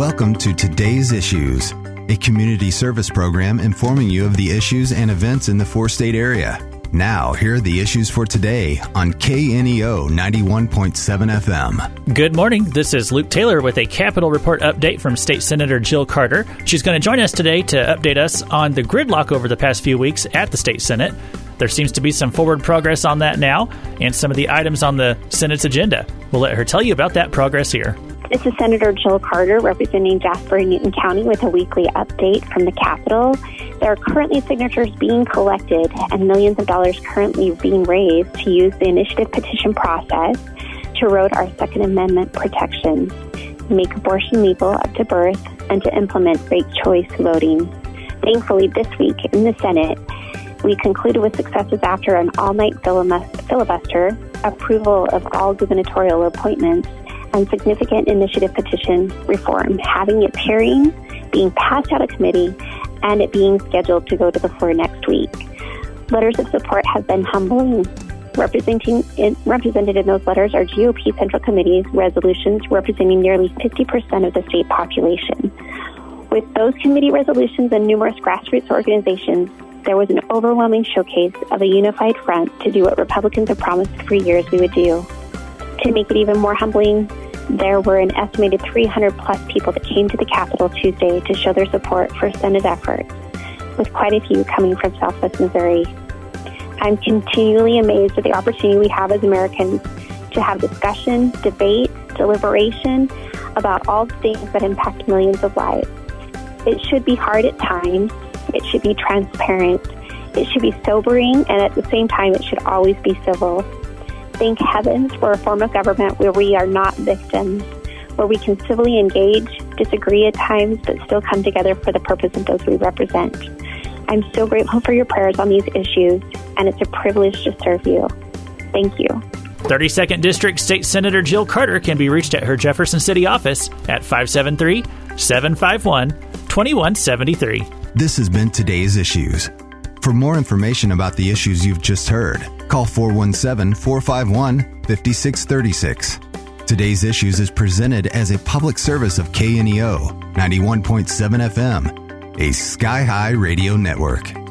Welcome to Today's Issues, a community service program informing you of the issues and events in the four state area. Now, here are the issues for today on KNEO 91.7 FM. Good morning. This is Luke Taylor with a Capitol Report update from State Senator Jill Carter. She's going to join us today to update us on the gridlock over the past few weeks at the State Senate. There seems to be some forward progress on that now, and some of the items on the Senate's agenda. We'll let her tell you about that progress here. This is Senator Jill Carter representing Jasper and Newton County with a weekly update from the Capitol. There are currently signatures being collected and millions of dollars currently being raised to use the initiative petition process to erode our Second Amendment protections, make abortion legal up to birth, and to implement ranked choice voting. Thankfully, this week in the Senate, we concluded with successes after an all night filibuster, approval of all gubernatorial appointments, and significant initiative petition reform, having it pairing, being passed out of committee, and it being scheduled to go to the floor next week. Letters of support have been humbling. Representing in, represented in those letters are GOP Central Committee's resolutions representing nearly 50% of the state population. With those committee resolutions and numerous grassroots organizations, there was an overwhelming showcase of a unified front to do what Republicans have promised for years we would do. To make it even more humbling, there were an estimated 300 plus people that came to the Capitol Tuesday to show their support for Senate efforts, with quite a few coming from Southwest Missouri. I'm continually amazed at the opportunity we have as Americans to have discussion, debate, deliberation about all the things that impact millions of lives. It should be hard at times, it should be transparent, it should be sobering, and at the same time, it should always be civil thank heavens for a form of government where we are not victims, where we can civilly engage, disagree at times, but still come together for the purpose of those we represent. I'm so grateful for your prayers on these issues, and it's a privilege to serve you. Thank you. 32nd District State Senator Jill Carter can be reached at her Jefferson City office at 573 751 2173. This has been today's issues. For more information about the issues you've just heard, call 417 451 5636. Today's Issues is presented as a public service of KNEO 91.7 FM, a Sky High radio network.